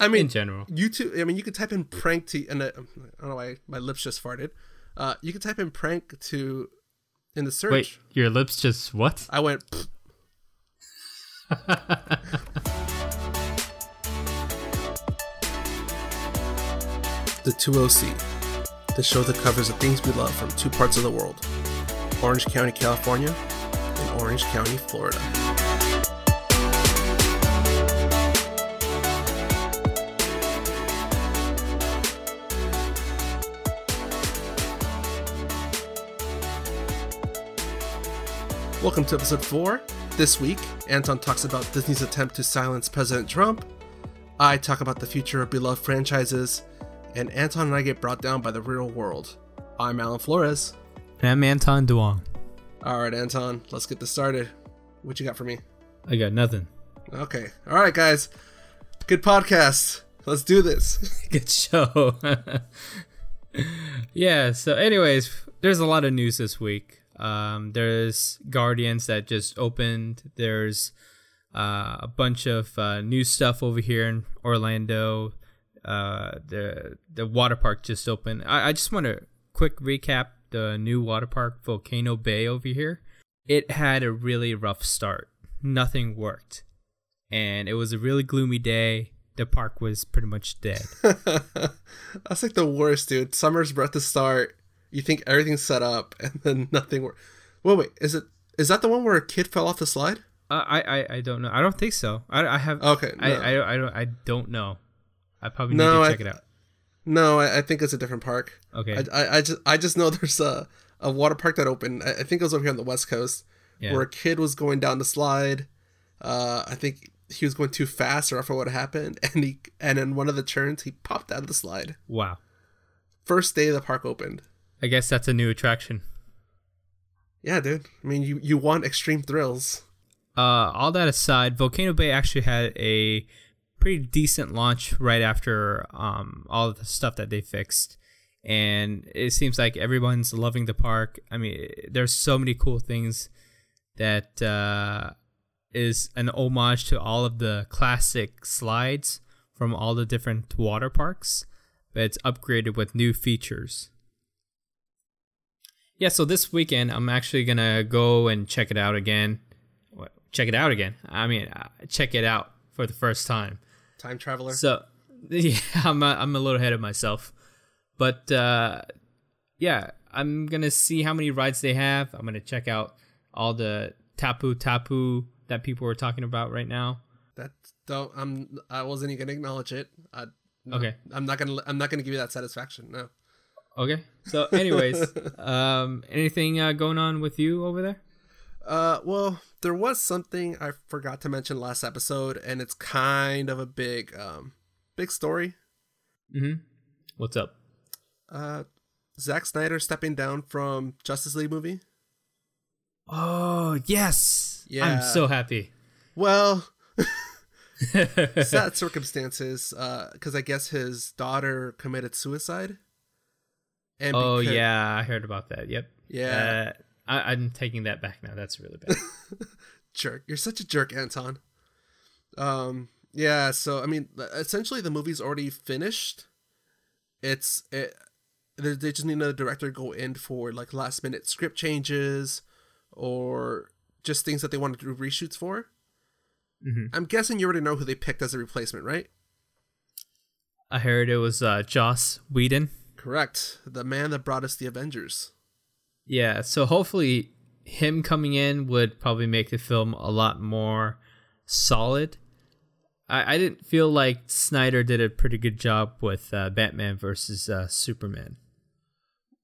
I mean, in general. YouTube. I mean, you could type in prank to, and uh, I don't know why my lips just farted. Uh, you could type in prank to in the search. Wait, your lips just what? I went. The 2OC, the show that covers the things we love from two parts of the world Orange County, California, and Orange County, Florida. Welcome to episode 4. This week, Anton talks about Disney's attempt to silence President Trump. I talk about the future of beloved franchises. And Anton and I get brought down by the real world. I'm Alan Flores. And I'm Anton Duong. Alright, Anton, let's get this started. What you got for me? I got nothing. Okay. Alright, guys. Good podcast. Let's do this. Good show. yeah, so anyways, there's a lot of news this week. Um, there's Guardians that just opened. There's uh, a bunch of uh, new stuff over here in Orlando. Uh, the the water park just opened. I, I just want to quick recap the new water park, Volcano Bay over here. It had a really rough start. Nothing worked, and it was a really gloomy day. The park was pretty much dead. That's like the worst, dude. Summer's about to start. You think everything's set up, and then nothing works. Wait, wait. Is it? Is that the one where a kid fell off the slide? Uh, I, I I don't know. I don't think so. I, I have. Okay, I, no. I, I don't I don't know. I probably need I- to check it out. No, I, I think it's a different park. Okay. I, I, I just I just know there's a, a water park that opened. I, I think it was over here on the west coast, Yeah. where a kid was going down the slide. Uh, I think he was going too fast, or I forgot what happened, and he and in one of the turns he popped out of the slide. wow. First day the park opened. I guess that's a new attraction. Yeah, dude. I mean, you you want extreme thrills. Uh, all that aside, Volcano Bay actually had a pretty decent launch right after um, all of the stuff that they fixed. And it seems like everyone's loving the park. I mean, there's so many cool things that uh, is an homage to all of the classic slides from all the different water parks, but it's upgraded with new features. Yeah, so this weekend I'm actually gonna go and check it out again. Check it out again. I mean, uh, check it out for the first time. Time traveler. So, yeah, I'm a, I'm a little ahead of myself, but uh, yeah, I'm gonna see how many rides they have. I'm gonna check out all the tapu tapu that people are talking about right now. that don't. I'm. I wasn't even gonna acknowledge it. I, no, Okay. I'm not gonna. I'm not gonna give you that satisfaction. No. Okay. So, anyways, um, anything uh, going on with you over there? Uh, well, there was something I forgot to mention last episode, and it's kind of a big, um, big story. Mm-hmm. What's up? Uh, Zack Snyder stepping down from Justice League movie. Oh yes. Yeah. I'm so happy. Well, sad circumstances. Uh, because I guess his daughter committed suicide. And oh becau- yeah, I heard about that. Yep. Yeah. Uh, I, I'm taking that back now. That's really bad. jerk. You're such a jerk, Anton. Um, yeah. So I mean, essentially, the movie's already finished. It's it. They they just need another director to go in for like last minute script changes, or just things that they want to do reshoots for. Mm-hmm. I'm guessing you already know who they picked as a replacement, right? I heard it was uh, Joss Whedon. Correct. The man that brought us the Avengers. Yeah. So hopefully, him coming in would probably make the film a lot more solid. I, I didn't feel like Snyder did a pretty good job with uh, Batman versus uh, Superman.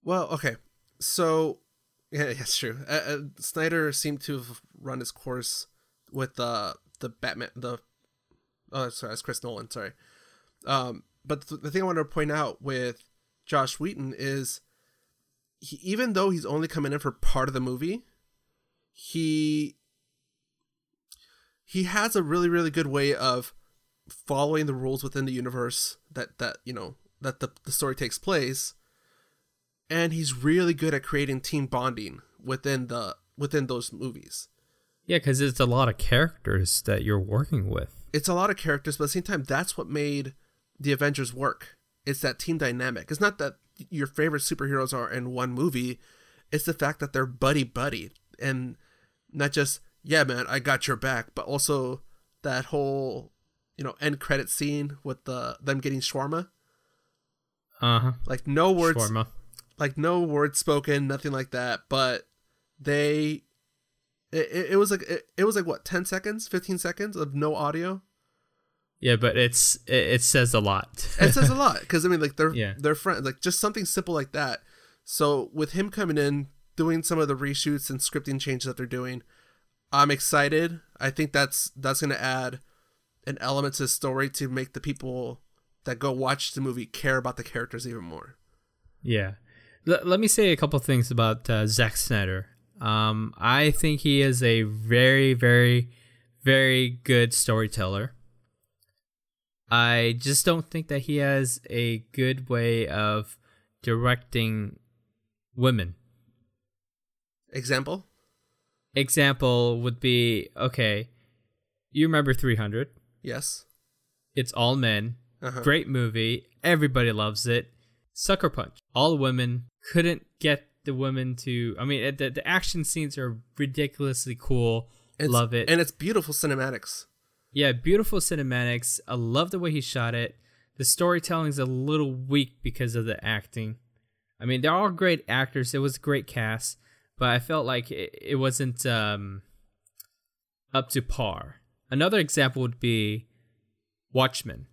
Well, okay. So, yeah, that's true. Uh, uh, Snyder seemed to have run his course with uh, the Batman. The oh, sorry, that's Chris Nolan. Sorry. Um, but the, the thing I wanted to point out with Joss Whedon is, he, even though he's only coming in for part of the movie, he he has a really really good way of following the rules within the universe that that you know that the, the story takes place and he's really good at creating team bonding within the within those movies. Yeah, because it's a lot of characters that you're working with. It's a lot of characters, but at the same time, that's what made the Avengers work. It's that team dynamic. It's not that your favorite superheroes are in one movie. It's the fact that they're buddy buddy and not just yeah man I got your back, but also that whole you know end credit scene with the them getting shawarma. Uh huh. Like no words, Shawarma. like no words spoken, nothing like that. But they, it, it, it was like it, it was like what ten seconds, fifteen seconds of no audio. Yeah, but it's it, it says a lot. it says a lot because I mean, like they're Yeah. they're friends, like just something simple like that. So with him coming in, doing some of the reshoots and scripting changes that they're doing, I'm excited. I think that's that's gonna add an element to the story to make the people that go watch the movie care about the characters even more. Yeah. L- let me say a couple things about uh, Zack Snyder. Um, I think he is a very, very, very good storyteller. I just don't think that he has a good way of directing women. Example? Example would be okay, you remember 300? Yes. It's all men. Uh-huh. Great movie. Everybody loves it. Sucker Punch. All women couldn't get the women to. I mean, the, the action scenes are ridiculously cool. It's- love it. and it's beautiful cinematics. Yeah, beautiful cinematics. I love the way he shot it. The storytelling's a little weak because of the acting. I mean, they're all great actors. It was a great cast, but I felt like it, it wasn't um, up to par. Another example would be Watchmen.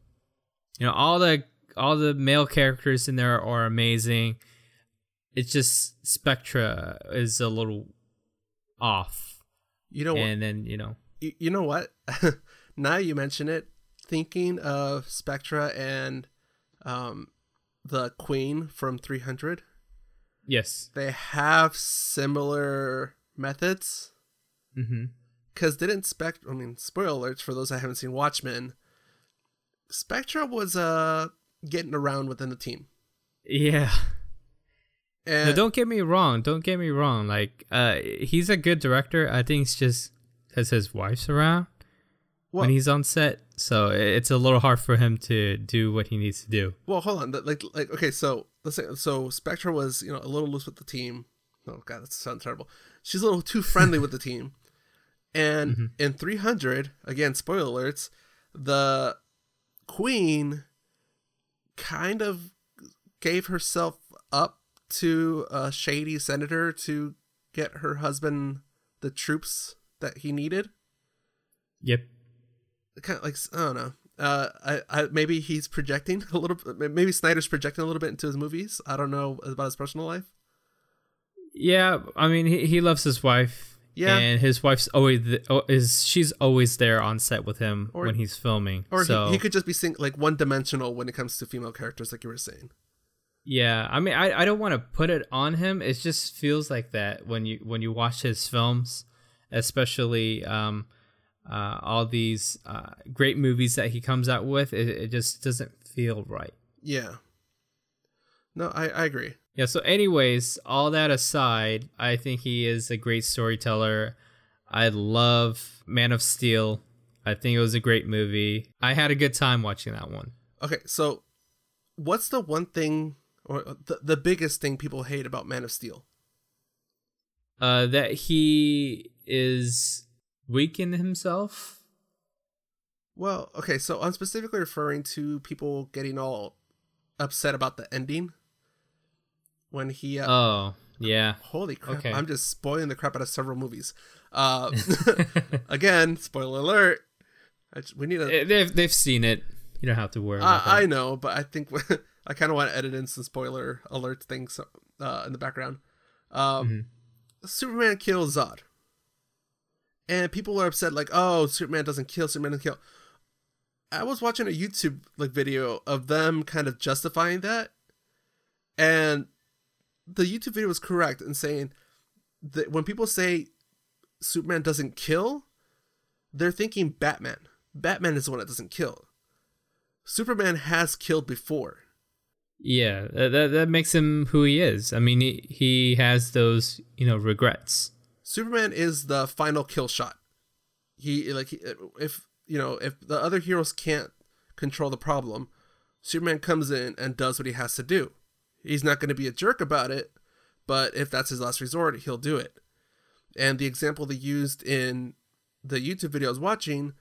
You know, all the all the male characters in there are amazing. It's just Spectra is a little off, You know what? and then you know, you, you know what? now you mention it, thinking of Spectra and um, the Queen from 300, yes, they have similar methods. mm-hmm. Because didn't Spectra, I mean, spoiler alerts for those that haven't seen Watchmen, Spectra was uh getting around within the team. yeah. And No, don't get me wrong. Don't get me wrong. Like, uh, he's a good director. I think it's just because his wife's around well, when he's on set, so it's a little hard for him to do what he needs to do. well, hold on. Like, like, okay, so let's say, so Spectra was, you know, a little loose with the team. Oh god, that sounds terrible. She's a little too friendly with the team. And mm-hmm. in 300, again, spoiler alerts, the queen kind of gave herself up to a shady senator to get her husband the troops that he needed. Yep. Kind of like I don't know. Uh, I, I maybe he's projecting a little. bit- Maybe Snyder's projecting a little bit into his movies. I don't know about his personal life. Yeah, I mean, he, he loves his wife. Yeah. and his wife's always oh, is she's always there on set with him Or- when he's filming. Or so he, he could just be sing- like one dimensional when it comes to female characters, like you were saying. Yeah, I mean, I, I don't want to put it on him. It just feels like that when you when you watch his films, especially um, uh, all these uh, great movies that he comes out with. It, it just doesn't feel right. Yeah. No, I, I agree. Yeah. So, anyways, all that aside, I think he is a great storyteller. I love Man of Steel. I think it was a great movie. I had a good time watching that one. Okay, so what's the one thing or the, the biggest thing people hate about Man of Steel? Uh, that he is weak in himself. Well, okay, so I'm specifically referring to people getting all upset about the ending when he uh, Oh, yeah. holy crap okay. i'm just spoiling the crap out of several movies uh again spoiler alert I just, we need a Eh, They've they've seen it. You don't have to worry I know but i think i kind of want to edit in some spoiler alert things uh in the background um Mm-hmm. superman kills zod and people are upset like oh superman doesn't kill superman doesn't kill i was watching a youtube like video of them kind of justifying that and the youtube video was correct in saying that when people say superman doesn't kill they're thinking batman batman is the one that doesn't kill superman has killed before Yeah, that, that makes him who he is. I mean, he, he has those you know regrets. Superman is the final kill shot. He like if you know if the other heroes can't control the problem, Superman comes in and does what he has to do. He's not going to be a jerk about it, but if that's his last resort, he'll do it. And the example they used in the YouTube video I was watching,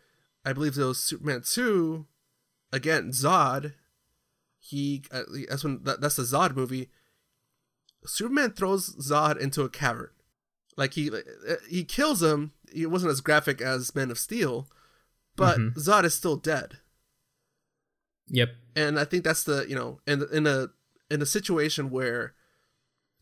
I believe it was Superman 2, again, Zod. He, uh, that's when, that's the Zod movie. Superman throws Zod into a cavern. Like he uh, he kills him. It wasn't as graphic as Man of Steel, but Mhm. Zod is still dead. Yep. And I think that's the you know in in a in a situation where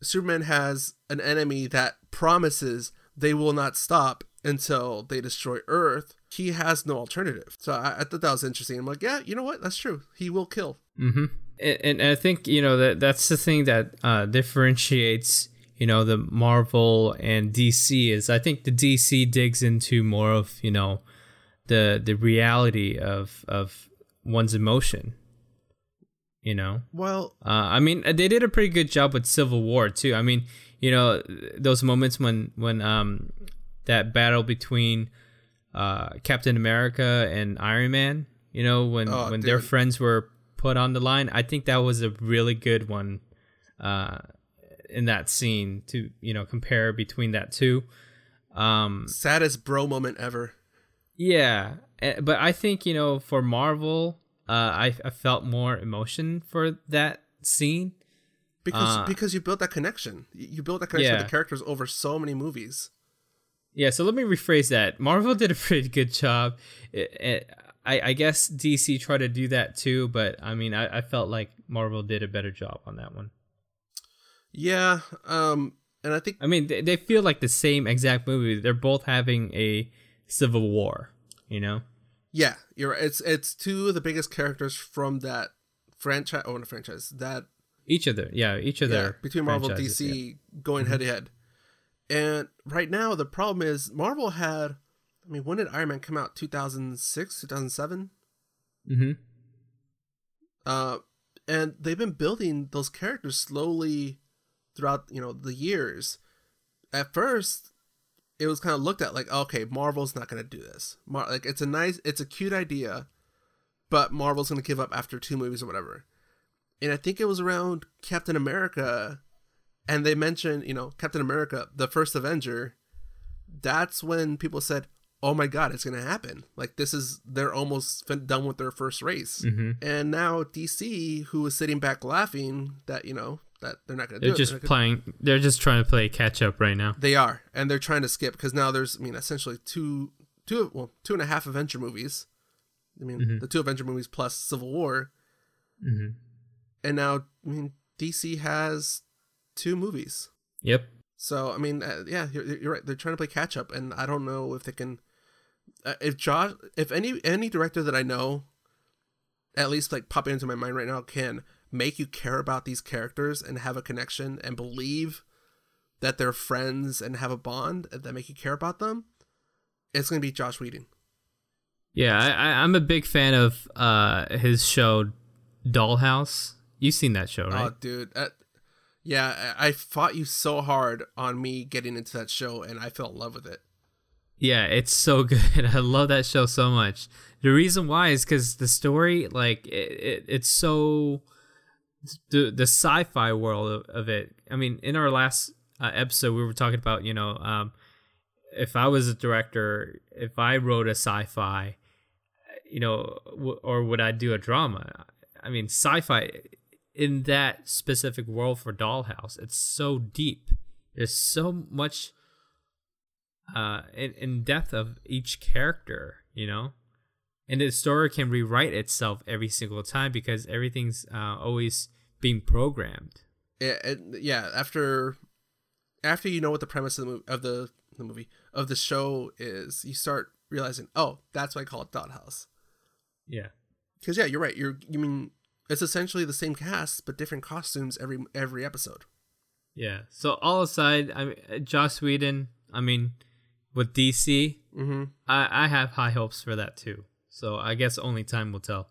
Superman has an enemy that promises they will not stop until they destroy Earth. He has no alternative. So I, I thought that was interesting. I'm like, yeah, you know what? That's true. He will kill. Mm-hmm. And, and I think you know that that's the thing that uh, differentiates you know the Marvel and DC is I think the DC digs into more of you know the the reality of of one's emotion. You know, Well, uh, I mean they did a pretty good job with Civil War too. I mean, you know those moments when when um that battle between uh, Captain America and Iron Man. You know when Oh, when their friends were put on the line. I think that was a really good one uh, in that scene to you know compare between that two. Um, saddest bro moment ever. yeah, eh, but I think you know for Marvel, uh, I, I felt more emotion for that scene. Because Uh, because you built that connection. You built that connection with the characters over so many movies. Yeah, so let me rephrase that. Marvel did a pretty good job. It, it, I, I guess DC tried to do that too, but I mean, I, I felt like Marvel did a better job on that one. Yeah, um, and I think I mean, they, they feel like the same exact movie. They're both having a civil war, you know? yeah, you're right. It's it's two of the biggest characters from that franchise. Oh, not franchise. That Each of their, yeah, each of yeah, between Marvel and DC yeah. Going head to head. And right now the problem is Marvel had. I mean, when did Iron Man come out? Two thousand six, two thousand seven. Mhm. Uh, and they've been building those characters slowly throughout you know the years. At first, it was kind of looked at like, okay, Marvel's not going to do this. Mar- like it's a nice, it's a cute idea, but Marvel's going to give up after two movies or whatever. And I think it was around Captain America, and they mentioned, you know, Captain America, the first Avenger. That's when people said, "Oh my God, it's going to happen!" Like this is they're almost fin- done with their first race. Mhm. And now DC, who was sitting back laughing that you know that they're not going to do They're just they're not gonna- playing. They're just trying to play catch up right now. they are, and they're trying to skip because now there's, I mean, essentially two, two, well, two and a half Avenger movies. I mean, Mhm. the two Avenger movies plus Civil War, hmm and now I mean DC has two movies. Yep. So I mean, uh, yeah, you're, you're right. They're trying to play catch up, and I don't know if they can. Uh, if Joss, if any any director that I know, at least like popping into my mind right now, can make you care about these characters and have a connection and believe that they're friends and have a bond that make you care about them, it's gonna be Joss Whedon. Yeah, I, I'm a big fan of uh his show, Dollhouse. You've seen that show, right? Oh, dude, uh, yeah, I I fought you so hard on me getting into that show, and I fell in love with it. Yeah, it's so good. I love that show so much. The reason why is because the story, like, it, it, it's so the the sci-fi world of, of it. I mean, in our last uh, episode, we were talking about, you know, um, if I was a director, if I wrote a sci-fi, you know, w- or would I do a drama? I mean, sci-fi in that specific world for Dollhouse, it's so deep. There's so much uh in, in depth of each character you know and the story can rewrite itself every single time because everything's uh, always being programmed yeah, it, yeah. After after you know what the premise of the movie of the the movie of the show is, you start realizing, oh, that's why I call it Dollhouse. yeah Because yeah, you're right. You're you mean it's essentially the same cast but different costumes every every episode. yeah so all aside i mean uh, joss whedon i mean with dc Mm-hmm. i i have high hopes for that too so i guess only time will tell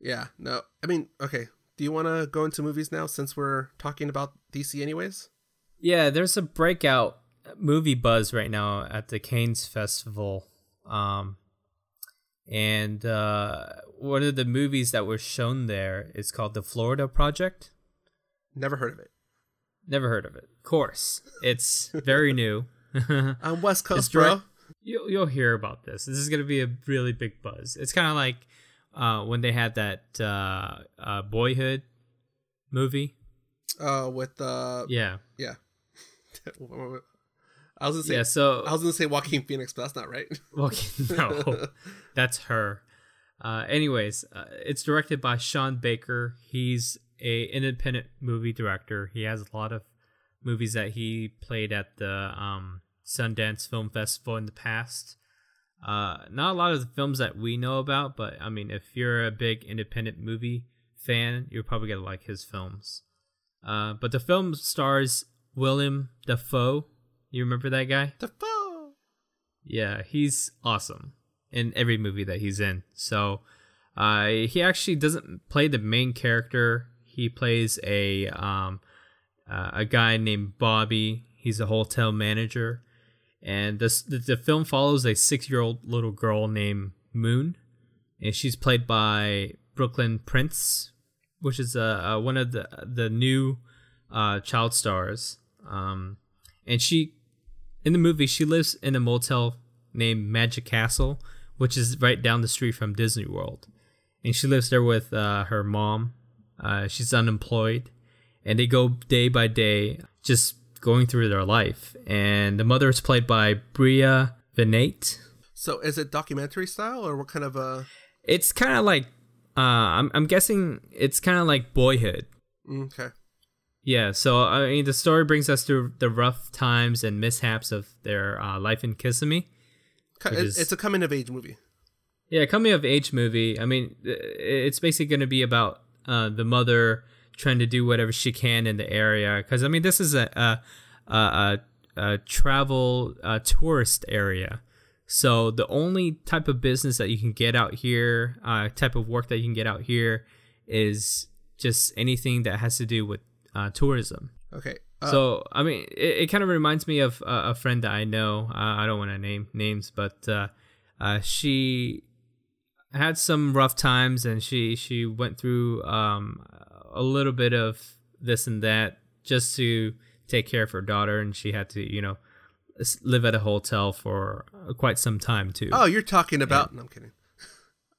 Yeah. No, I mean, okay. Do you want to go into movies now since we're talking about DC anyways? Yeah, there's a breakout movie buzz right now at the Cannes Festival. Um, and uh, one of the movies that were shown there is called The Florida Project. Never heard of it. Never heard of it. Of course, it's very new. On West Coast, It's bro. direct- You'll you'll hear about this. This is gonna be a really big buzz. It's kind of like uh, when they had that uh, uh, Boyhood movie. Uh, with uh, Yeah, yeah. I was gonna say, yeah. So I was gonna say Joaquin Phoenix, but that's not right. Well, no, that's her. Uh, anyways, uh, it's directed by Sean Baker. He's a independent movie director. He has a lot of movies that he played at the um, Sundance Film Festival in the past. Uh, not a lot of the films that we know about, but I mean, if you're a big independent movie fan, you're probably gonna like his films. Uh, but the film stars William Dafoe. You remember that guy? The foe. Yeah, he's awesome in every movie that he's in. So, uh, he actually doesn't play the main character. He plays a um, uh, a guy named Bobby. He's a hotel manager, and this the, the film follows a six year old little girl named Moon, and she's played by Brooklyn Prince, which is uh, uh, one of the the new uh, child stars. Um, and she in the movie she lives in a motel named Magic Castle, which is right down the street from Disney World, and she lives there with uh, her mom. Uh, she's unemployed, and they go day by day, just going through their life. And the mother is played by Bria Vinaite. So is it documentary style or what kind of uh It's kind of like, uh, I'm I'm guessing it's kind of like Boyhood. okay. Yeah, so I mean, the story brings us through the rough times and mishaps of their uh, life in Kissimmee. Co- Which it- is- a coming of age movie. Yeah, coming of age movie. I mean, it's basically going to be about uh, the mother trying to do whatever she can in the area. Because I mean, this is a a, a, a, a travel uh, tourist area. So the only type of business that you can get out here, uh, type of work that you can get out here, is just anything that has to do with uh, tourism. Okay. Uh, So I mean, it, it kind of reminds me of a friend that I know. Uh, I don't want to name names, but uh, uh, she had some rough times, and she she went through um, a little bit of this and that just to take care of her daughter, and she had to you know live at a hotel for uh, quite some time too. oh, you're talking about. No, I'm kidding.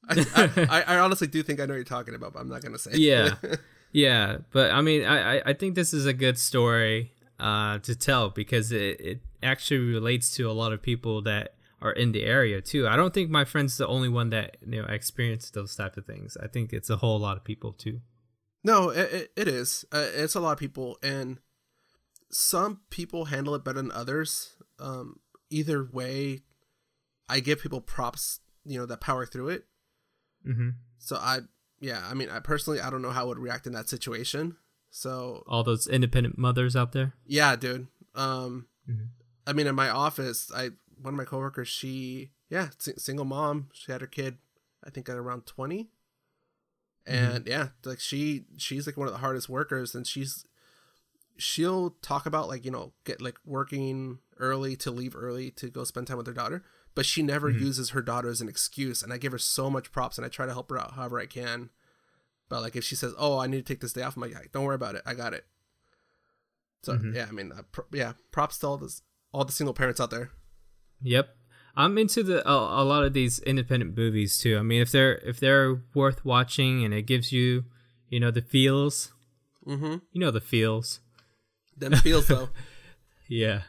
I, I, I honestly do think I know what you're talking about, but I'm not gonna say. yeah yeah but i mean I, I i think this is a good story uh to tell because it, it actually relates to a lot of people that are in the area too i don't think my friend's the only one that you know experienced those type of things i think it's a whole lot of people too No, it, it, it is. Uh, it's a lot of people, and some people handle it better than others. Um, either way, I give people props. You know that power through it. mm-hmm. So I, yeah, I mean, I personally, I don't know how I would react in that situation. So all those independent mothers out there yeah, dude. Um, Mhm. I mean, in my office, I one of my coworkers, she, yeah, si- single mom. She had her kid, I think, at around 20 and yeah, like she, she's like one of the hardest workers, and she's, she'll talk about like you know get like working early to leave early to go spend time with her daughter, but she never Mhm. uses her daughter as an excuse, and I give her so much props, and I try to help her out however I can. But like if she says, "Oh, I need to take this day off," I'm like, "Hey, "Don't worry about it, I got it." So Mhm. yeah, I mean, uh, pro- yeah, props to all this, all the single parents out there. Yep. I'm into the a, a lot of these independent movies too. I mean, if they're if they're worth watching and it gives you, you know, the feels, Mm-hmm. you know, the feels. Them feels though. Yeah.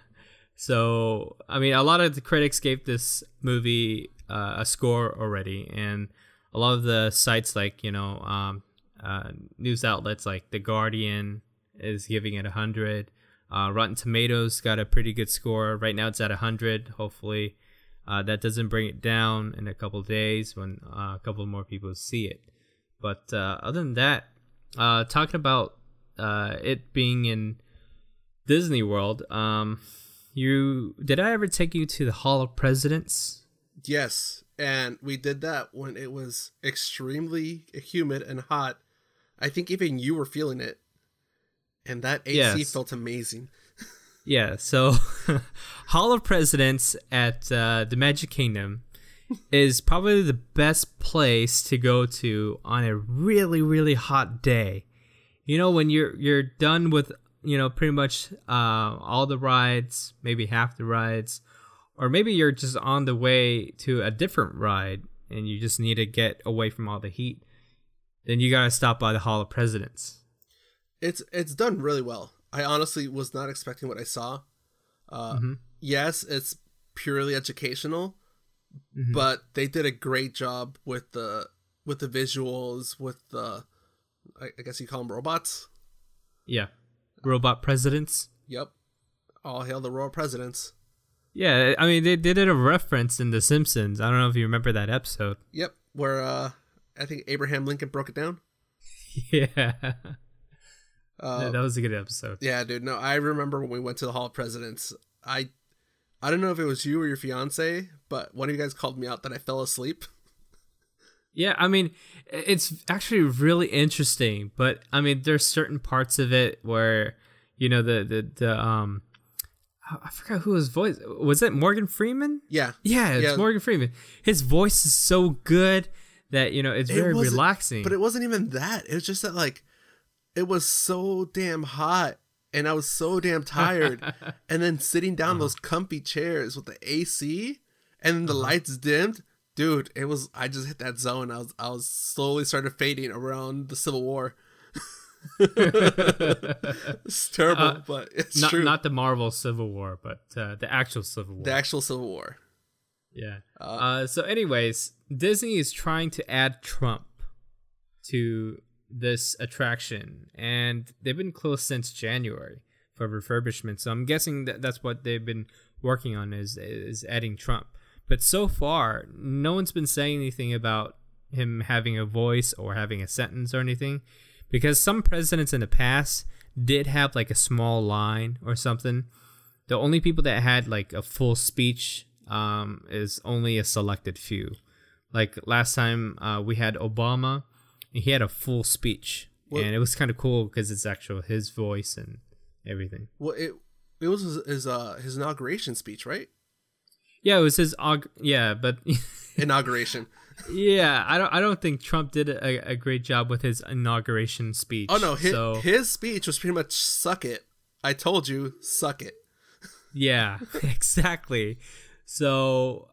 So, I mean, a lot of the critics gave this movie uh, a score already, and a lot of the sites, like you know, um, uh, news outlets like The Guardian is giving it a hundred. Uh, Rotten Tomatoes got a pretty good score. Right now, it's at hundred. Hopefully, uh, that doesn't bring it down in a couple days when uh, a couple more people see it. But uh, other than that, talking about it being in Disney World. Um, you did I ever take you to the Hall of Presidents? yes, and we did that when it was extremely humid and hot. I think even you were feeling it, and that AC Yes. felt amazing. Yeah. So, Hall of Presidents at uh, the Magic Kingdom is probably the best place to go to on a really really hot day. You know when you're you're done with you know pretty much uh, all the rides, maybe half the rides, or maybe you're just on the way to a different ride and you just need to get away from all the heat. Then you gotta stop by the Hall of Presidents. It's it's done really well. I honestly was not expecting what I saw. Uh, Mm-hmm. Yes, it's purely educational, Mhm. but they did a great job with the with the visuals, with the I, I guess you call them robots. Yeah, robot presidents. Yep, all hail the royal presidents. Yeah, I mean they did it a reference in The Simpsons. I don't know if you remember that episode. Yep, where uh, I think Abraham Lincoln broke it down. Yeah, Uh, that was a good episode. Yeah, dude. No, I remember when we went to the Hall of Presidents. I, I don't know if it was you or your fiance, but one of you guys called me out that I fell asleep. Yeah, I mean, it's actually really interesting, but I mean, there's certain parts of it where, you know, the the the um, I forgot who his voice was. It Morgan Freeman? Yeah, Yeah, it's Yeah. Morgan Freeman. His voice is so good that you know it's very wasn't- relaxing. but it wasn't even that. It was just that like, it was so damn hot, and I was so damn tired, and then sitting down Uh-huh. those comfy chairs with the AC, and the lights dimmed. Dude, it was. I just hit that zone. I was. I was slowly started fading around the Civil War. it's terrible, Uh, but it's not true. not the Marvel Civil War, but uh, the actual Civil War. the actual Civil War. Yeah. Uh, Uh, so, anyways, Disney is trying to add Trump to this attraction, and they've been closed since January for refurbishment. So I'm guessing that that's what they've been working on is is adding Trump. But so far, no one's been saying anything about him having a voice or having a sentence or anything, because some presidents in the past did have like a small line or something. The only people that had like a full speech um, is only a selected few. Like last time uh, we had Obama, and he had a full speech, Well- and it was kind of cool because it's actual his voice and everything. Well, it it was his his, uh, his inauguration speech, right? Yeah, it was his aug- yeah, but Inauguration. yeah, I don't I don't think Trump did a, a great job with his inauguration speech. Oh no, his, so his speech was pretty much "suck it." I told you, suck it. Yeah, exactly. So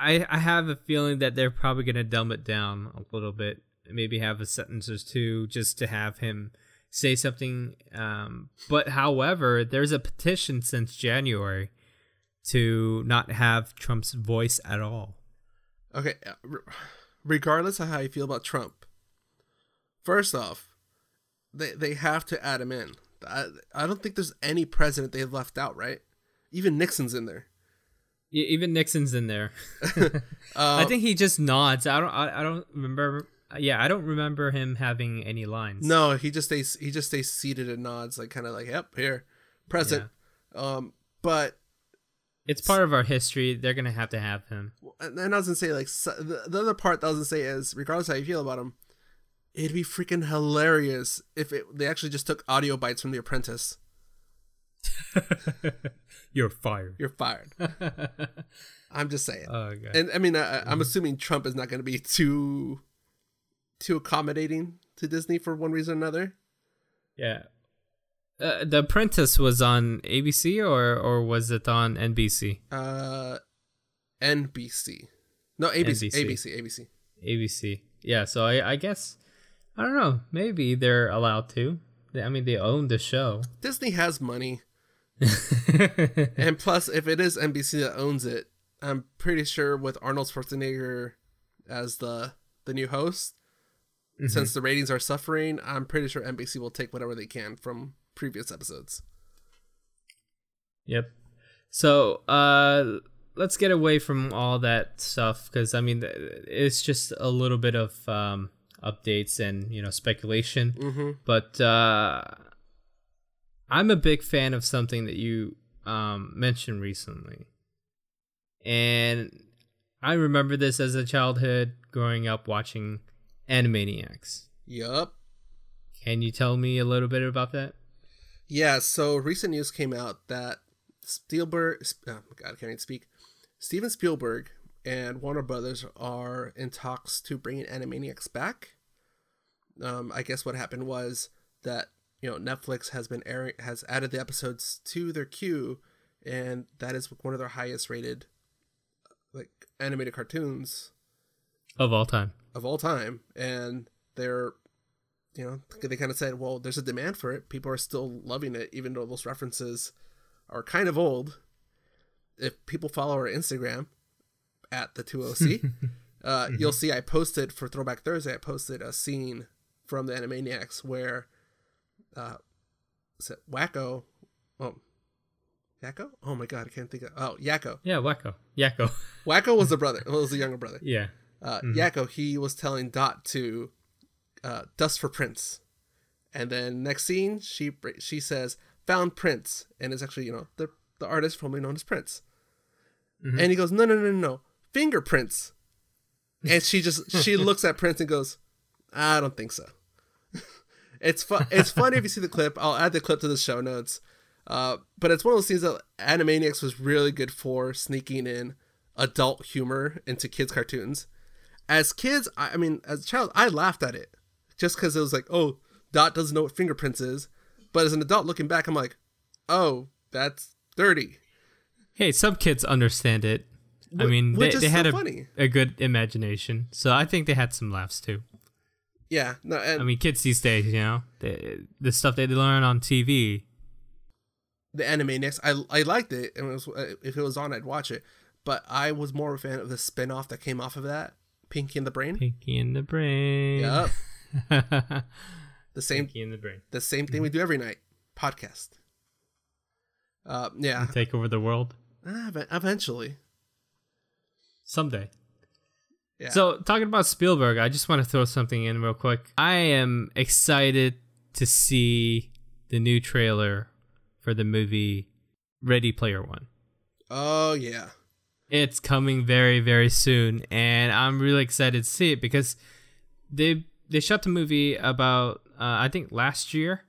I I have a feeling that they're probably gonna dumb it down a little bit. Maybe have a sentence or two just to have him say something. Um, but however, there's a petition since January to not have Trump's voice at all. Okay, uh, regardless of how you feel about Trump, first off, they they have to add him in. I, I don't think there's any president they've left out, right? Even Nixon's in there. E- Even Nixon's in there. Uh, I think he just nods. I don't. I, I don't remember. Yeah, I don't remember him having any lines. no, he just stays he just stays seated and nods, like kind of like, "Yep, here, present." Um, but it's part of our history. They're gonna have to have him. and I was gonna say like so, the, the other part that I was gonna say is regardless how you feel about him, it'd be freaking hilarious if it, they actually just took audio bites from The Apprentice. You're fired. You're fired. I'm just saying. oh god. and I mean, I, I'm mm-hmm. assuming Trump is not going to be too too accommodating to Disney for one reason or another. yeah. Uh, the Apprentice was on ABC or or was it on NBC? Uh, NBC, no ABC, NBC. ABC, ABC. ABC. Yeah. So I I guess I don't know. Maybe they're allowed to. I mean, they own the show. Disney has money, and plus, if it is NBC that owns it, I'm pretty sure with Arnold Schwarzenegger as the the new host, since the ratings are suffering, I'm pretty sure NBC will take whatever they can from previous episodes. Yep. So, uh, let's get away from all that stuff because I mean, it's just a little bit of um, updates and you know speculation. Mm-hmm. But uh, I'm a big fan of something that you um, mentioned recently, and I remember this as a childhood growing up watching Animaniacs. Yup. Can you tell me a little bit about that? Yeah, so recent news came out that Spielberg, oh god, I can't even speak. Steven Spielberg and Warner Brothers are in talks to bring Animaniacs back. Um, I guess what happened was that you know Netflix has been airing has added the episodes to their queue, and that is one of their highest rated like animated cartoons of all time. of all time, and they're you know they kind of said, well, there's a demand for it. People are still loving it, even though those references are kind of old. If people follow our Instagram at the 2OC, uh, you'll see I posted for Throwback Thursday. I posted a scene from the Animaniacs where, uh, is it Wakko? Oh, Yakko? Oh my god, I can't think of. Oh, Yakko. Yeah, Wakko. Yakko. Wakko was the brother. Was the younger brother. yeah. uh, Yakko, he was telling Dot to uh, dust for Prince, and then next scene, she she says found Prince, and it's actually you know the the artist formerly known as Prince, and he goes no no no no no fingerprints, and she just she looks at Prince and goes, I don't think so. it's fun. It's funny if you see the clip. I'll add the clip to the show notes. Uh, but it's one of those things that Animaniacs was really good for sneaking in adult humor into kids' cartoons. As kids, I, I mean, as a child, I laughed at it just because it was like, oh, Dot doesn't know what fingerprints is. But as an adult looking back, I'm like, oh, that's dirty. Hey, some kids understand it. I mean, they, they had so a, funny. a good imagination. So I think they had some laughs too. Yeah, no, and I mean, kids these days, you know, they, the stuff they learn on TV. the Animaniacs, I I liked it, and it was, uh, if it was on, I'd watch it. But I was more a fan of the spin-off that came off of that, Pinky and the Brain. Pinky in the brain. Yep, the same in the brain. the same thing we do every night. Podcast. Uh, yeah, Take over the world Ah, eventually. someday. Yeah. So, talking about Spielberg, I just want to throw something in real quick. I am excited to see the new trailer for the movie Ready Player One. Oh yeah. It's coming very, very soon, and I'm really excited to see it because they they shot the movie about uh, I think last year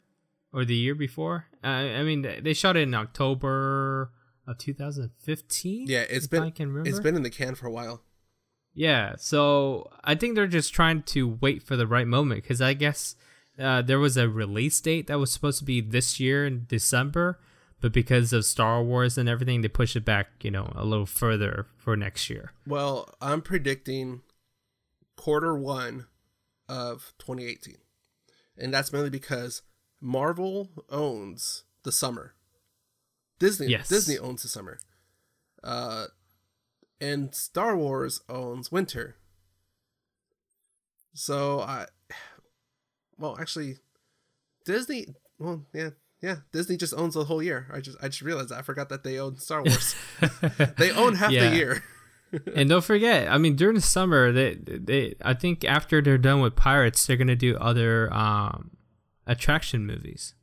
or the year before. Uh, I mean, they shot it in October of 2015. Yeah, it's been I can remember. it's been in the can for a while. Yeah, so I think they're just trying to wait for the right moment because I guess uh, there was a release date that was supposed to be this year in December, but because of Star Wars and everything, they pushed it back, you know, a little further for next year. Well, I'm predicting quarter one of 2018, and that's mainly because Marvel owns the summer. Disney Yes. Disney owns the summer. Uh, and Star Wars owns winter. So I, well, actually, Disney. Well, yeah, yeah. Disney just owns the whole year. I just I just realized that. I forgot that they own Star Wars. they own half Yeah. the year. and don't forget, I mean, during the summer, they they I think after they're done with Pirates, they're gonna do other um attraction movies.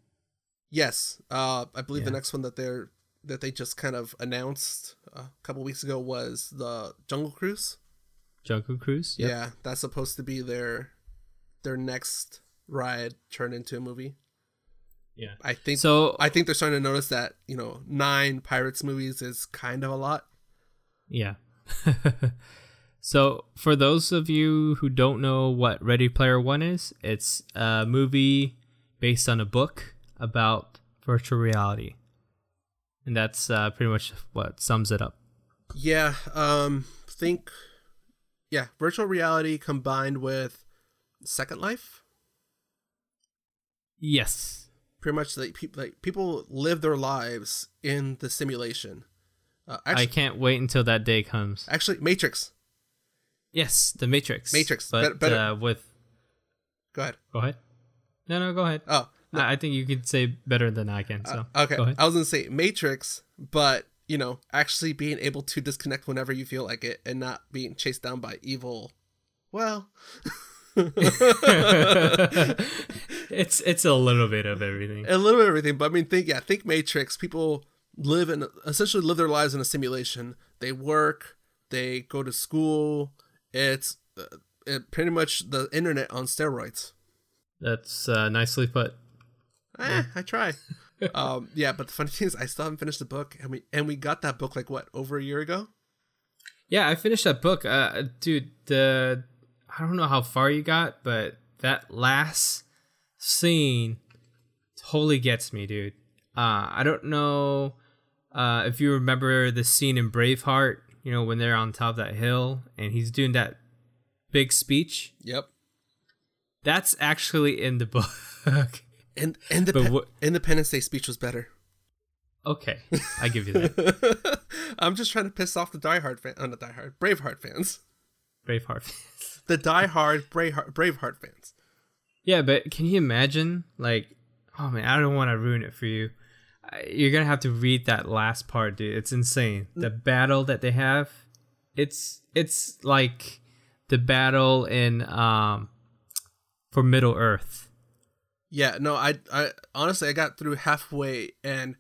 Yes, uh, I believe the next one that they're that they just kind of announced a couple weeks ago was the Jungle Cruise. Jungle Cruise. Yep. Yeah, that's supposed to be their their next ride turned into a movie. Yeah. I think So I think they're starting to notice that you know nine pirates movies is kind of a lot. Yeah. so, for those of you who don't know what Ready Player One is, it's a movie based on a book about virtual reality. And that's uh, pretty much what sums it up. Yeah, um, think, yeah, virtual reality combined with Second Life. Yes. Pretty much, like people like people live their lives in the simulation. Uh, I can't wait until that day comes. actually, Matrix. Yes, The Matrix. Matrix. But Better- better- Uh, with. Go ahead. Go ahead. No, no, go ahead. Oh, no, I I think you could say better than I can. So, uh, okay. I was gonna say Matrix, but you know, actually being able to disconnect whenever you feel like it and not being chased down by evil. Well, it's it's a little bit of everything. a little bit of everything, but I mean, think yeah, think Matrix. People live in essentially live their lives in a simulation. They work, they go to school. It's uh, it, pretty much the internet on steroids. That's uh, nicely put. Eh, I try. um, yeah, but the funny thing is, I still haven't finished the book, and we and we got that book like what over a year ago. Yeah, I finished that book. Uh, dude, the I don't know how far you got, but that last scene totally gets me, dude. Uh, I don't know uh, if you remember the scene in Braveheart. You know when they're on top of that hill and he's doing that big speech. Yep. That's actually in the book. And and the Pe- what- Independence Day speech was better. okay, I give you that. I'm just trying to piss off the diehard fan, uh, not diehard, Braveheart fans. Braveheart. The diehard Braveheart, Braveheart fans. Yeah, but can you imagine? Like, oh man, I don't want to ruin it for you. I- You're gonna have to read that last part, dude. It's insane. The battle that they have, it's it's like the battle in um for Middle Earth. Yeah, no, I, I honestly, I got through halfway and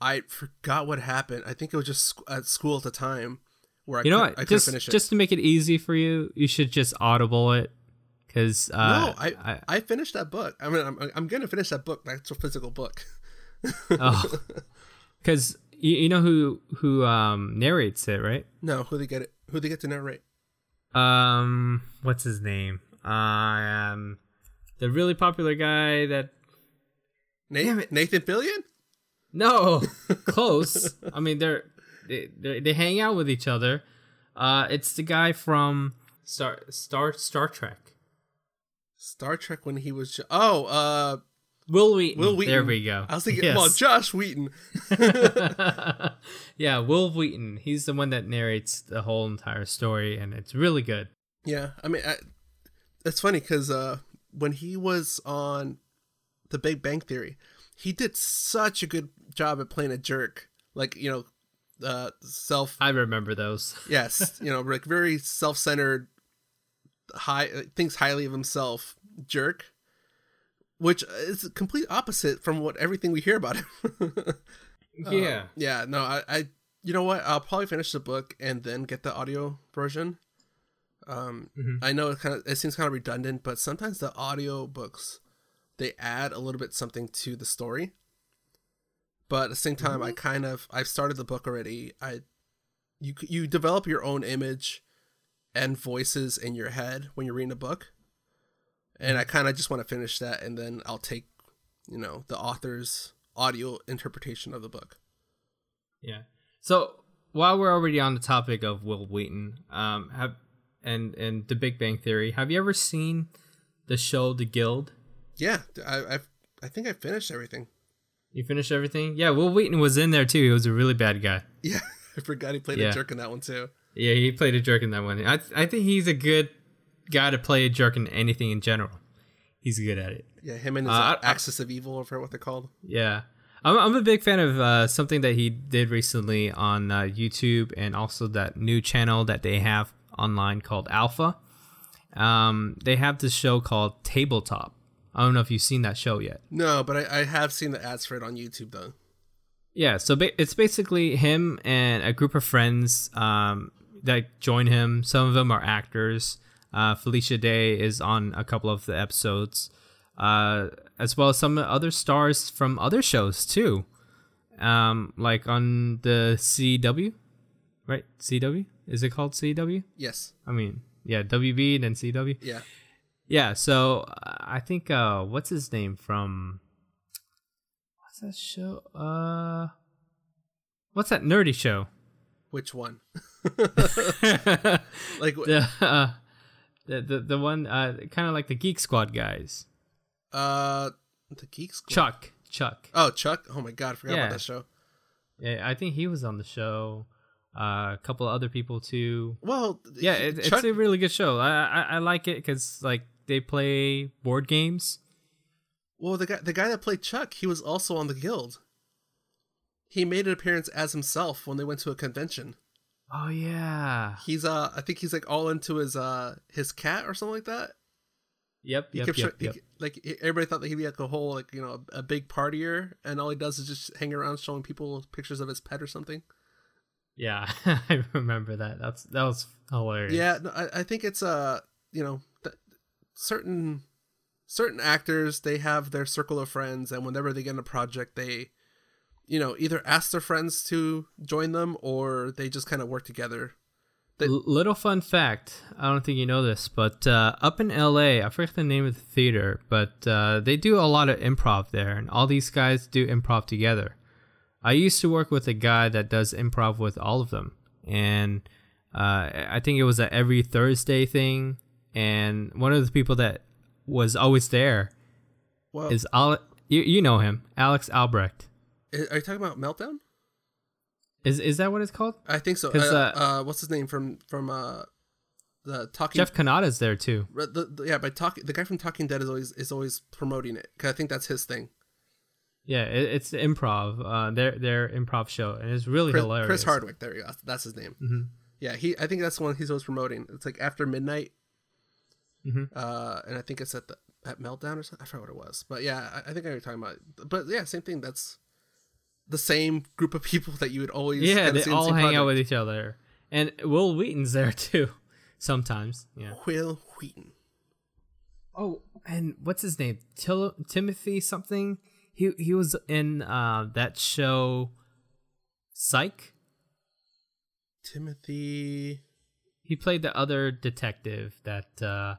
I forgot what happened. I think it was just at school at the time where I You know could, what? I just finish it. just to make it easy for you, you should just audible it, because uh, no, I, I finished that book. I mean, I'm, I'm gonna finish that book. That's a physical book. oh, because you, you know who who um narrates it, right? No, who they get it? Who they get to narrate? Um, what's his name? Um, the really popular guy that Nathan, Nathan Fillion? no, close. I mean, they're they they they hang out with each other. Uh, it's the guy from Star Star Star Trek. Star Trek when he was. Oh, uh, Wil Wheaton. Wil Wheaton. There we go. I was thinking, Yes. well, Joss Whedon. yeah, Wil Wheaton. He's the one that narrates the whole entire story, and it's really good. Yeah, I mean, I, it's funny because uh, when he was on The Big Bang Theory, he did such a good job at playing a jerk. Like you know, uh, self. I remember those. yes, you know, like very self-centered, high thinks highly of himself, jerk. Which is complete opposite from what everything we hear about him. yeah. yeah, no, I, I, you know what? I'll probably finish the book and then get the audio version. Um, Mhm. I know it kind of it seems kind of redundant, but sometimes the audio books they add a little bit something to the story. But at the same time, I kind of I've started the book already. I, you you develop your own image and voices in your head when you're reading a book, and I kind of just want to finish that, and then I'll take, you know, the author's audio interpretation of the book. Yeah. So while we're already on the topic of Wil Wheaton, um, have and and The Big Bang Theory, have you ever seen the show The Guild? Yeah, I I've, I think I finished everything. You finished everything? Yeah, Wil Wheaton was in there too. He was a really bad guy. Yeah, I forgot he played Yeah. a jerk in that one too. Yeah, he played a jerk in that one. I I think he's a good guy to play a jerk in anything in general. He's good at it. Yeah, him and his Uh, I- axis of evil, or what they're called. Yeah. I'm, I'm a big fan of uh, something that he did recently on uh, YouTube and also that new channel that they have online called Alpha. Um, they have this show called Tabletop. I don't know if you've seen that show yet. No, but I, I have seen the ads for it on YouTube though. Yeah, so ba- it's basically him and a group of friends um, that join him. Some of them are actors. Uh, Felicia Day is on a couple of the episodes, uh, as well as some other stars from other shows too, um, like on the CW, right? CW is it called CW? Yes. I mean, yeah, WB and then CW. Yeah. Yeah, so uh, I think uh what's his name from what's that show? Uh What's that nerdy show? Which one? Like, wh- uh, the the the one uh kind of like the Geek Squad guys. uh, the Geek Squad. Chuck, Chuck. Oh, Chuck. Oh my god, I forgot Yeah. about that show. Yeah, I think he was on the show. Uh, a couple of other people too. Well, Yeah, it, it's a really good show. I I, I like it because like they play board games. well, the guy, the guy that played Chuck, he was also on the Guild. He made an appearance as himself when they went to a convention. Oh yeah. He's uh, I think he's like all into his uh, his cat or something like that. Yep. He Yep. kept Yep. show- he- like everybody thought that he'd be like a whole like you know a big partier, and all he does is just hang around showing people pictures of his pet or something. Yeah, I remember that. That's that was hilarious. Yeah, no, I, I think it's uh you know th- certain certain actors they have their circle of friends, and whenever they get in a project, they you know either ask their friends to join them or they just kind of work together. They- little fun fact. I don't think you know this, but uh, up in LA, I forget the name of the theater, but uh, they do a lot of improv there, and all these guys do improv together. I used to work with a guy that does improv with all of them, and uh, I think it was a every Thursday thing. And one of the people that was always there Well, is Ale- you, you know him, Alex Albrecht. Are you talking about Meltdown? Is is that what it's called? I think so. Uh, uh, uh, what's his name from from uh, the Talking Jeff Kanata's there too. The, the, yeah, by talking, the guy from Talking Dead is always is always promoting it because I think that's his thing. Yeah, it, it's the improv. Uh, their their improv show, and it's really Chris, hilarious. Chris Hardwick, there you go. That's his name. Mhm. Yeah, he. I think that's the one he's always promoting. It's like after midnight, Mhm. uh, and I think it's at the at Meltdown or something. I forgot what it was, but yeah, I, I think I know talking about. But yeah, same thing. That's the same group of people that you would always Yeah, kinda they see in the all same hang out with each other, and Wil Wheaton's there too. Sometimes, yeah. Wil Wheaton. Oh, and what's his name? Til- Timothy something. He he was in uh, that show, Psych. Timothy. He played the other detective that uh,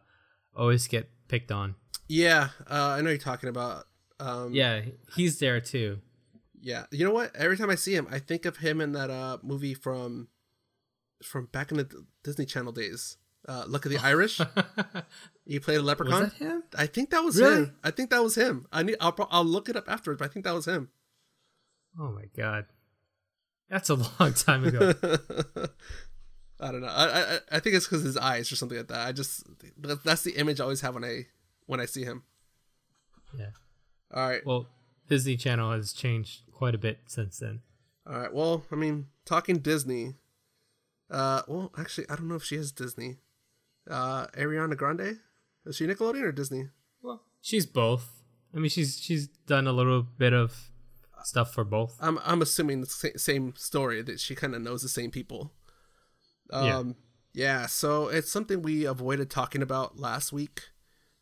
always get picked on. Yeah, uh, I know you're talking about. Um, Yeah, he's there too. Yeah, you know what? Every time I see him, I think of him in that uh movie from from back in the Disney Channel days. Uh, Luck of the Irish. he played a Was leprechaun. that him? I think that was Really? him. I think that was him. I need. I'll, I'll look it up afterwards. But I think that was him. Oh my god, that's a long time ago. I don't know. I I, I think it's because his eyes or something like that. I just that- that's the image I always have when I when I see him. yeah. All right. Well, Disney Channel has changed quite a bit since then. All right. Well, I mean, talking Disney. Uh, well, actually, I don't know if she is Disney. Uh, Ariana Grande, is she Nickelodeon or Disney? Well, she's both. I mean, she's she's done a little bit of stuff for both. I'm I'm assuming the same story that she kind of knows the same people. Um, yeah. So it's something we avoided talking about last week,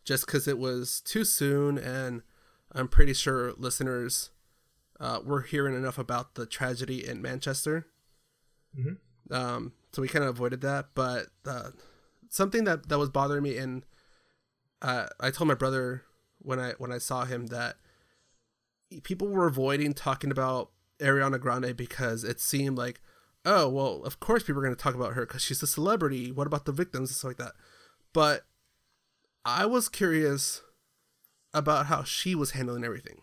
just because it was too soon, and I'm pretty sure listeners uh, were hearing enough about the tragedy in Manchester. Mhm. Um, so we kind of avoided that, but uh, something that that was bothering me, and uh, I told my brother when I when I saw him that people were avoiding talking about Ariana Grande because it seemed like, oh well, of course people are going to talk about her because she's a celebrity. What about the victims and stuff like that? But I was curious about how she was handling everything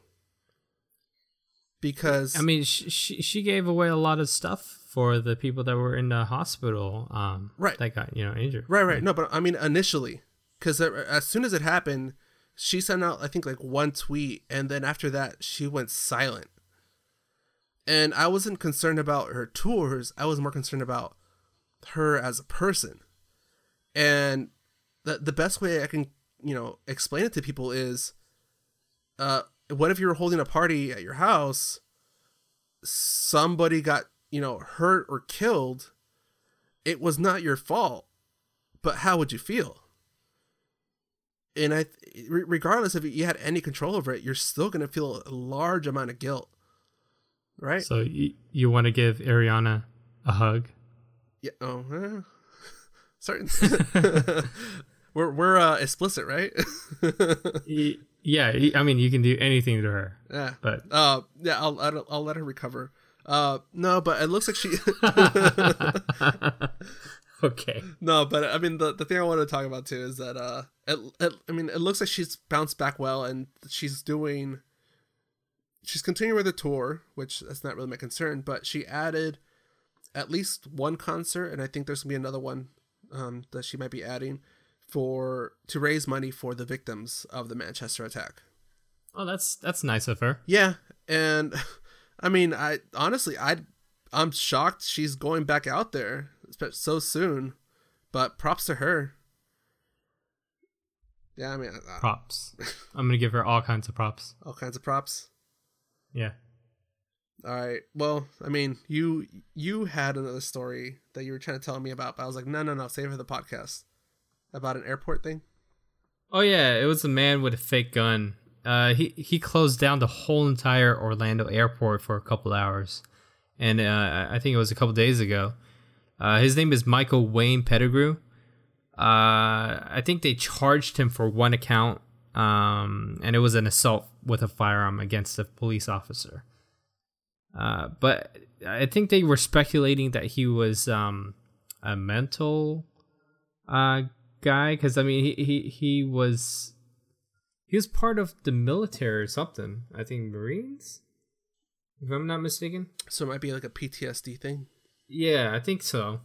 because I mean, she, she she gave away a lot of stuff for the people that were in the hospital. Um, Right. That got you know injured. Right, right. No, but I mean initially, because as soon as it happened, she sent out I think like one tweet, and then after that she went silent. And I wasn't concerned about her tours. I was more concerned about her as a person. And the the best way I can you know explain it to people is, uh, what if you were holding a party at your house? Somebody got you know hurt or killed. It was not your fault but how would you feel? And I, regardless if you had any control over it, you're still going to feel a large amount of guilt, right? So you you want to give Ariana a hug? yeah. Oh, eh. certain. we're we're uh, explicit, right? Yeah. I mean, you can do anything to her, yeah. but Uh, yeah. I'll, I'll I'll let her recover. Uh, no, but it looks like she. okay. No, but I mean the the thing I wanted to talk about too is that uh, it, it, I mean it looks like she's bounced back well and she's doing, she's continuing with the tour, which that's not really my concern. But she added at least one concert, and I think there's gonna be another one um, that she might be adding for to raise money for the victims of the Manchester attack. Oh, that's that's nice of her. Yeah, and I mean, I honestly, I I'm shocked she's going back out there so soon, but props to her. Yeah, I mean, uh, Props. I'm gonna give her all kinds of props. all kinds of props. Yeah. All right. Well, I mean, you you had another story that you were trying to tell me about, but I was like, no, no, no, save it for the podcast about an airport thing. Oh yeah, it was a man with a fake gun. Uh, he he closed down the whole entire Orlando airport for a couple hours, and uh, I think it was a couple days ago. Uh, his name is Michael Wayne Pettigrew. Uh, I think they charged him for one account, um, and it was an assault with a firearm against a police officer. Uh, but I think they were speculating that he was um, a mental uh, guy because I mean he, he he was he was part of the military or something. I think Marines, if I'm not mistaken. So it might be like a PTSD thing. Yeah, I think so.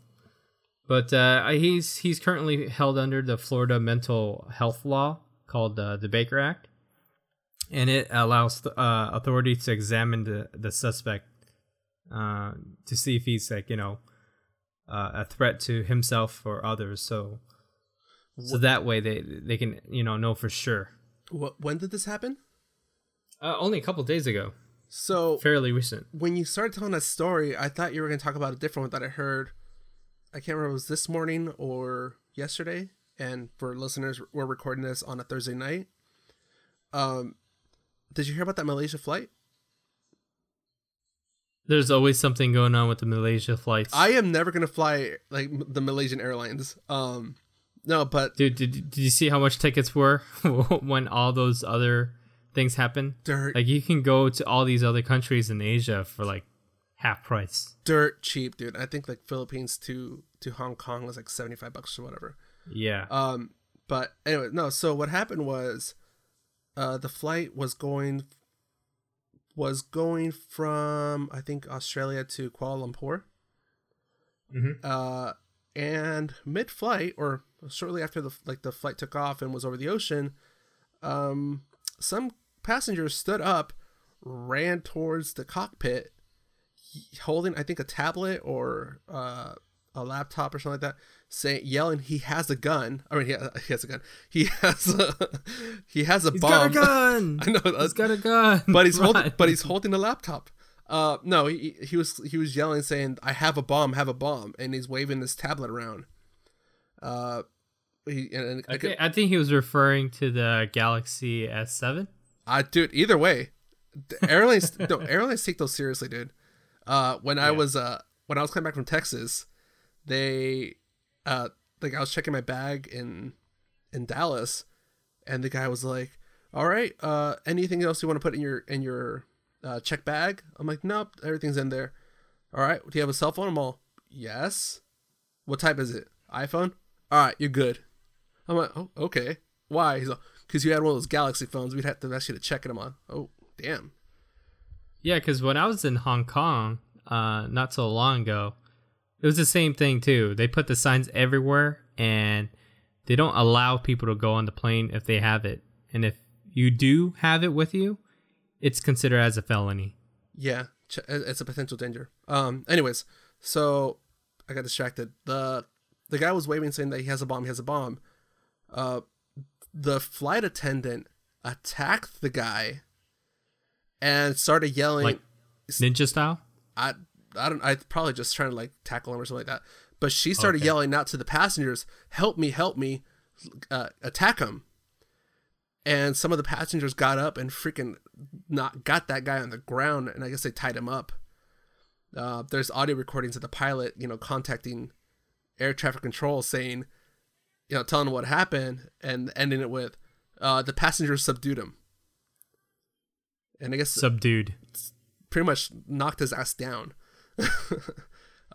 But uh, he's he's currently held under the Florida mental health law called uh, the Baker Act, and it allows the, uh, authorities to examine the the suspect uh, to see if he's like you know uh, a threat to himself or others. So so that way they they can you know know for sure. What? When did this happen? Uh, only a couple days ago, So fairly recent. when you started telling that story, I thought you were going to talk about a different one that I heard. I can't remember if it was this morning or yesterday. And for listeners, we're recording this on a Thursday night. Um, did you hear about that Malaysia flight? There's always something going on with the Malaysia flights. I am never going to fly like the Malaysian Airlines. Um, no, but Dude, did, did you see how much tickets were when all those other things happened? dirt, Like you can go to all these other countries in Asia for like half price. dirt cheap, dude. I think like Philippines to to Hong Kong was like seventy five bucks or whatever. Yeah. Um, but anyway, no. So what happened was, uh, the flight was going was going from I think Australia to Kuala Lumpur. Mhm. Uh, and mid flight or shortly after the like the flight took off and was over the ocean, um, some passengers stood up, ran towards the cockpit, holding I think a tablet or uh, a laptop or something like that, saying yelling he has a gun. I mean he, he has a gun. He has a he has a He's bomb. got a gun. I know, He's got a gun. but he's holding but he's holding a laptop. Uh, no, he, he was he was yelling saying I have a bomb, have a bomb, and he's waving this tablet around. Uh, he and, and I, I, could, thi- I think he was referring to the Galaxy S7. I dude, either way, airlines no airlines take those seriously, dude. Uh, when I was uh when I was coming back from Texas, they uh like I was checking my bag in in Dallas, and the guy was like, "All right, uh, anything else you want to put in your in your uh, check bag?" I'm like, "Nope, everything's in there." All right, do you have a cell phone? I'm all, "Yes." What type is it? iPhone. All right, you're good. I'm like, "Oh, okay." Why? He's like, "Cause you had one of those Galaxy phones. We'd have to ask you to check them on." Oh, damn. Yeah, because when I was in Hong Kong, uh, not so long ago, it was the same thing too. They put the signs everywhere, and they don't allow people to go on the plane if they have it. And if you do have it with you, it's considered as a felony. Yeah, it's a potential danger. Um. Anyways, so I got distracted. the The guy was waving, saying that he has a bomb. He has a bomb. Uh, the flight attendant attacked the guy and started yelling. Like ninja style. I I don't. I probably just trying to like tackle him or something like that. But she started Okay. yelling out to the passengers, "Help me! Help me! Uh, attack him!" And some of the passengers got up and freaking not got that guy on the ground, and I guess they tied him up. Uh, there's audio recordings of the pilot, you know, contacting air traffic control, saying, you know, telling what happened, and ending it with, uh, "The passengers subdued him." And I guess Subdued. pretty much knocked his ass down.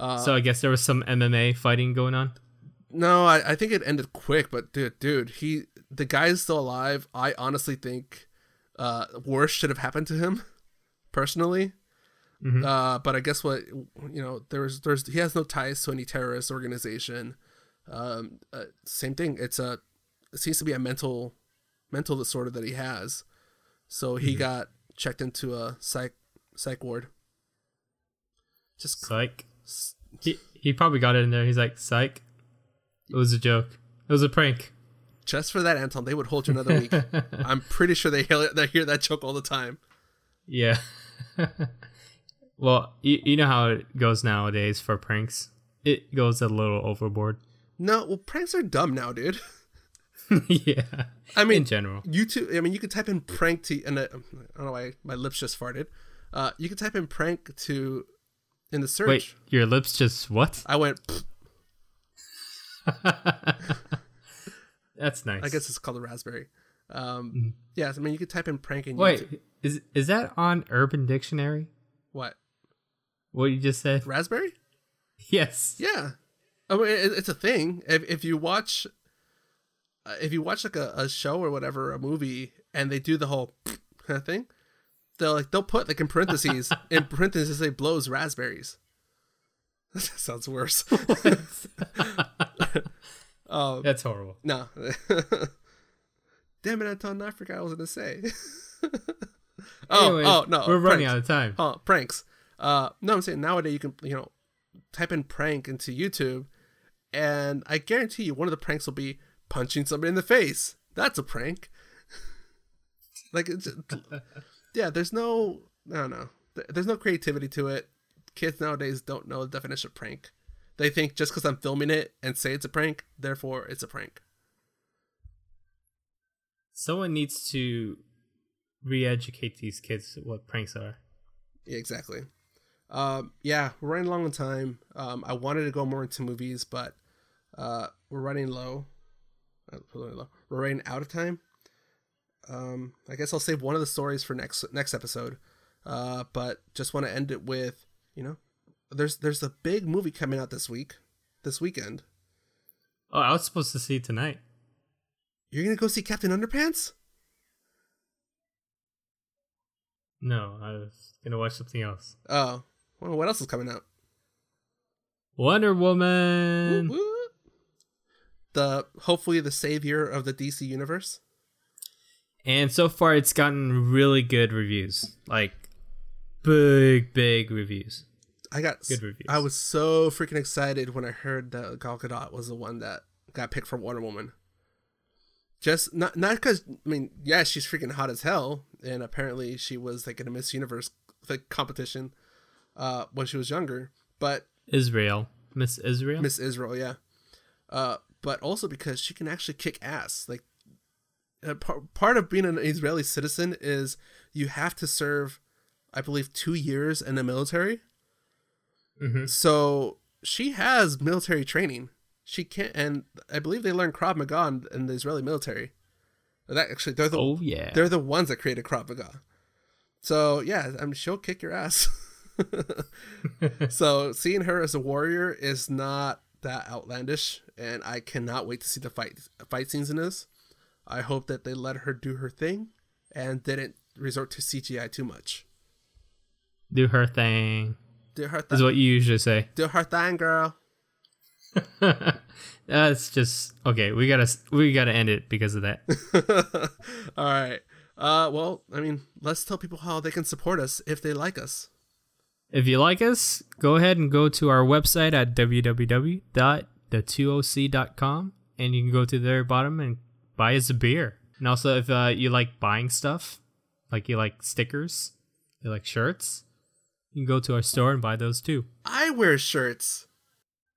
Uh, so I guess there was some MMA fighting going on. No, I, I think it ended quick, but dude, dude, he the guy is still alive. I honestly think uh worse should have happened to him, personally. Mhm. Uh, but I guess what you know, there's there's he has no ties to any terrorist organization. Um, uh, same thing. It's a it seems to be a mental mental disorder that he has. So he got checked into a psych psych ward. Just Psych. He he probably got it in there. He's like, psych. It was a joke. It was a prank. just for that, Anton, they would hold you another week. I'm pretty sure they hear, they hear that joke all the time. Yeah. well, you, you know how it goes nowadays for pranks. It goes a little overboard. No, well, pranks are dumb now, dude. yeah. I mean, in general. YouTube. I mean, you could type in prank to, and uh, I don't know why my lips just farted. Uh, you could type in prank to in the search. Wait, your lips just what? I went, That's nice. I guess it's called a raspberry. Um, Mhm. Yeah, I mean, you could type in prank YouTube. Wait, is is that on Urban Dictionary? What? What you just said? Raspberry? Yes. Yeah. I mean, it's a thing. If, if you watch, uh, if you watch like a, a show or whatever, a movie, and they do the whole kind of thing, they'll like they'll put like in parentheses in parentheses they blows raspberries. that sounds worse. um, That's horrible. no. Damn it, Anton! I forgot what I was gonna say. oh, Anyways, oh no, we're running out of time. Oh, pranks. Uh, no, I'm saying nowadays you can, you know, type in prank into YouTube, and I guarantee you one of the pranks will be punching somebody in the face. That's a prank. like, it's, yeah, there's no, I don't know, there's no creativity to it. Kids nowadays don't know the definition of prank. They think just because I'm filming it and say it's a prank, therefore it's a prank. Someone needs to re-educate these kids what pranks are. Yeah, exactly. Um, yeah, we're running long on time. Um, I wanted to go more into movies, but uh, we're running low. Uh, we're running low. We're running out of time. Um, I guess I'll save one of the stories for next next episode. Uh, but just want to end it with you know, there's there's a big movie coming out this week, this weekend. Oh, I was supposed to see it tonight. You're gonna go see Captain Underpants? No, I was gonna watch something else. Oh, well, what else is coming out? Wonder Woman. woo. The hopefully the savior of the DC universe. And so far, it's gotten really good reviews. Like, big, big reviews. I got Good reviews. I was so freaking excited when I heard that Gal Gadot was the one that got picked for Wonder Woman. Just not not because I mean, yeah, she's freaking hot as hell, and apparently she was like in a Miss Universe like competition uh, when she was younger. But Israel. Miss Israel? Miss Israel, yeah. Uh, but also because she can actually kick ass. Like uh, par- part of being an Israeli citizen is you have to serve, I believe, two years in the military. hmm So she has military training. She can't, and I believe they learn Krav Maga in, in the Israeli military. That actually, they're the Oh, yeah. they're the ones that created Krav Maga. So yeah, I mean, she'll kick your ass. so seeing her as a warrior is not that outlandish, and I cannot wait to see the fight fight scenes in this. I hope that they let her do her thing and didn't resort to CGI too much. Do her thing. Do her thing Is what you usually say. do her thing, girl. That's just okay. We gotta we gotta end it because of that. All right. Uh, well, I mean, let's tell people how they can support us if they like us. If you like us, go ahead and go to our website at www.the2oc.com and you can go to the very bottom and buy us a beer. And also, if uh, you like buying stuff, like you like stickers, you like shirts, you can go to our store and buy those too. I wear shirts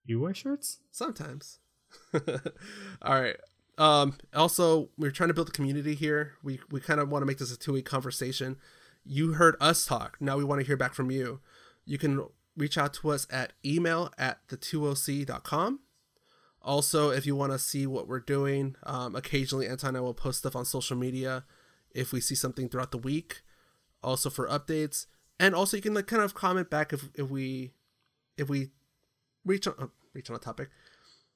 You wear shirts? sometimes. All right. Um, also, we're trying to build a community here. We we kind of want to make this a two way conversation. You heard us talk. Now we want to hear back from you. You can reach out to us at email at the2oc.com. Also, if you want to see what we're doing, um, occasionally Anton and I will post stuff on social media if we see something throughout the week. Also for updates, and also you can like kind of comment back if, if we if we reach on uh, reach on a topic.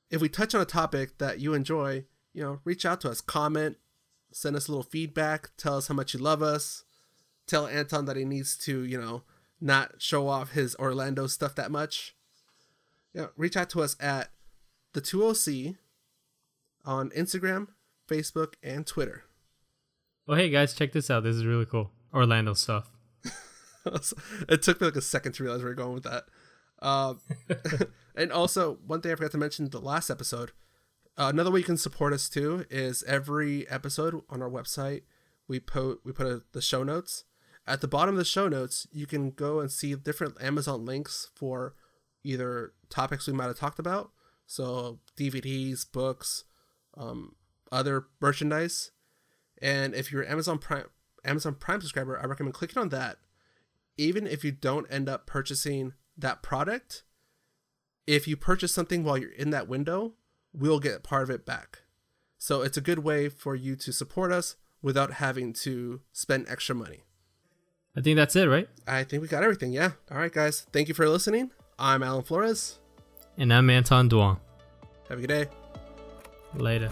If we touch on a topic that you enjoy, you know, reach out to us, comment, send us a little feedback, tell us how much you love us, tell Anton that he needs to, you know, not show off his Orlando stuff that much. Yeah, reach out to us at the 2OC on Instagram, Facebook, and Twitter. Oh, hey guys, check this out. This is really cool. Orlando stuff. it took me like a second to realize where we are going with that. Um, and also, one thing I forgot to mention the last episode. Uh, another way you can support us too is every episode on our website we put we put a, the show notes. At the bottom of the show notes, you can go and see different Amazon links for either topics we might have talked about, so DVDs, books, um, other merchandise. And if you're Amazon Prime Amazon Prime subscriber, I recommend clicking on that. Even if you don't end up purchasing that product, if you purchase something while you're in that window, we'll get part of it back. So it's a good way for you to support us without having to spend extra money. I think that's it, right? I think we got everything. Yeah. All right, guys. Thank you for listening. I'm Alan Flores. And I'm Anton Duong. Have a good day. Later.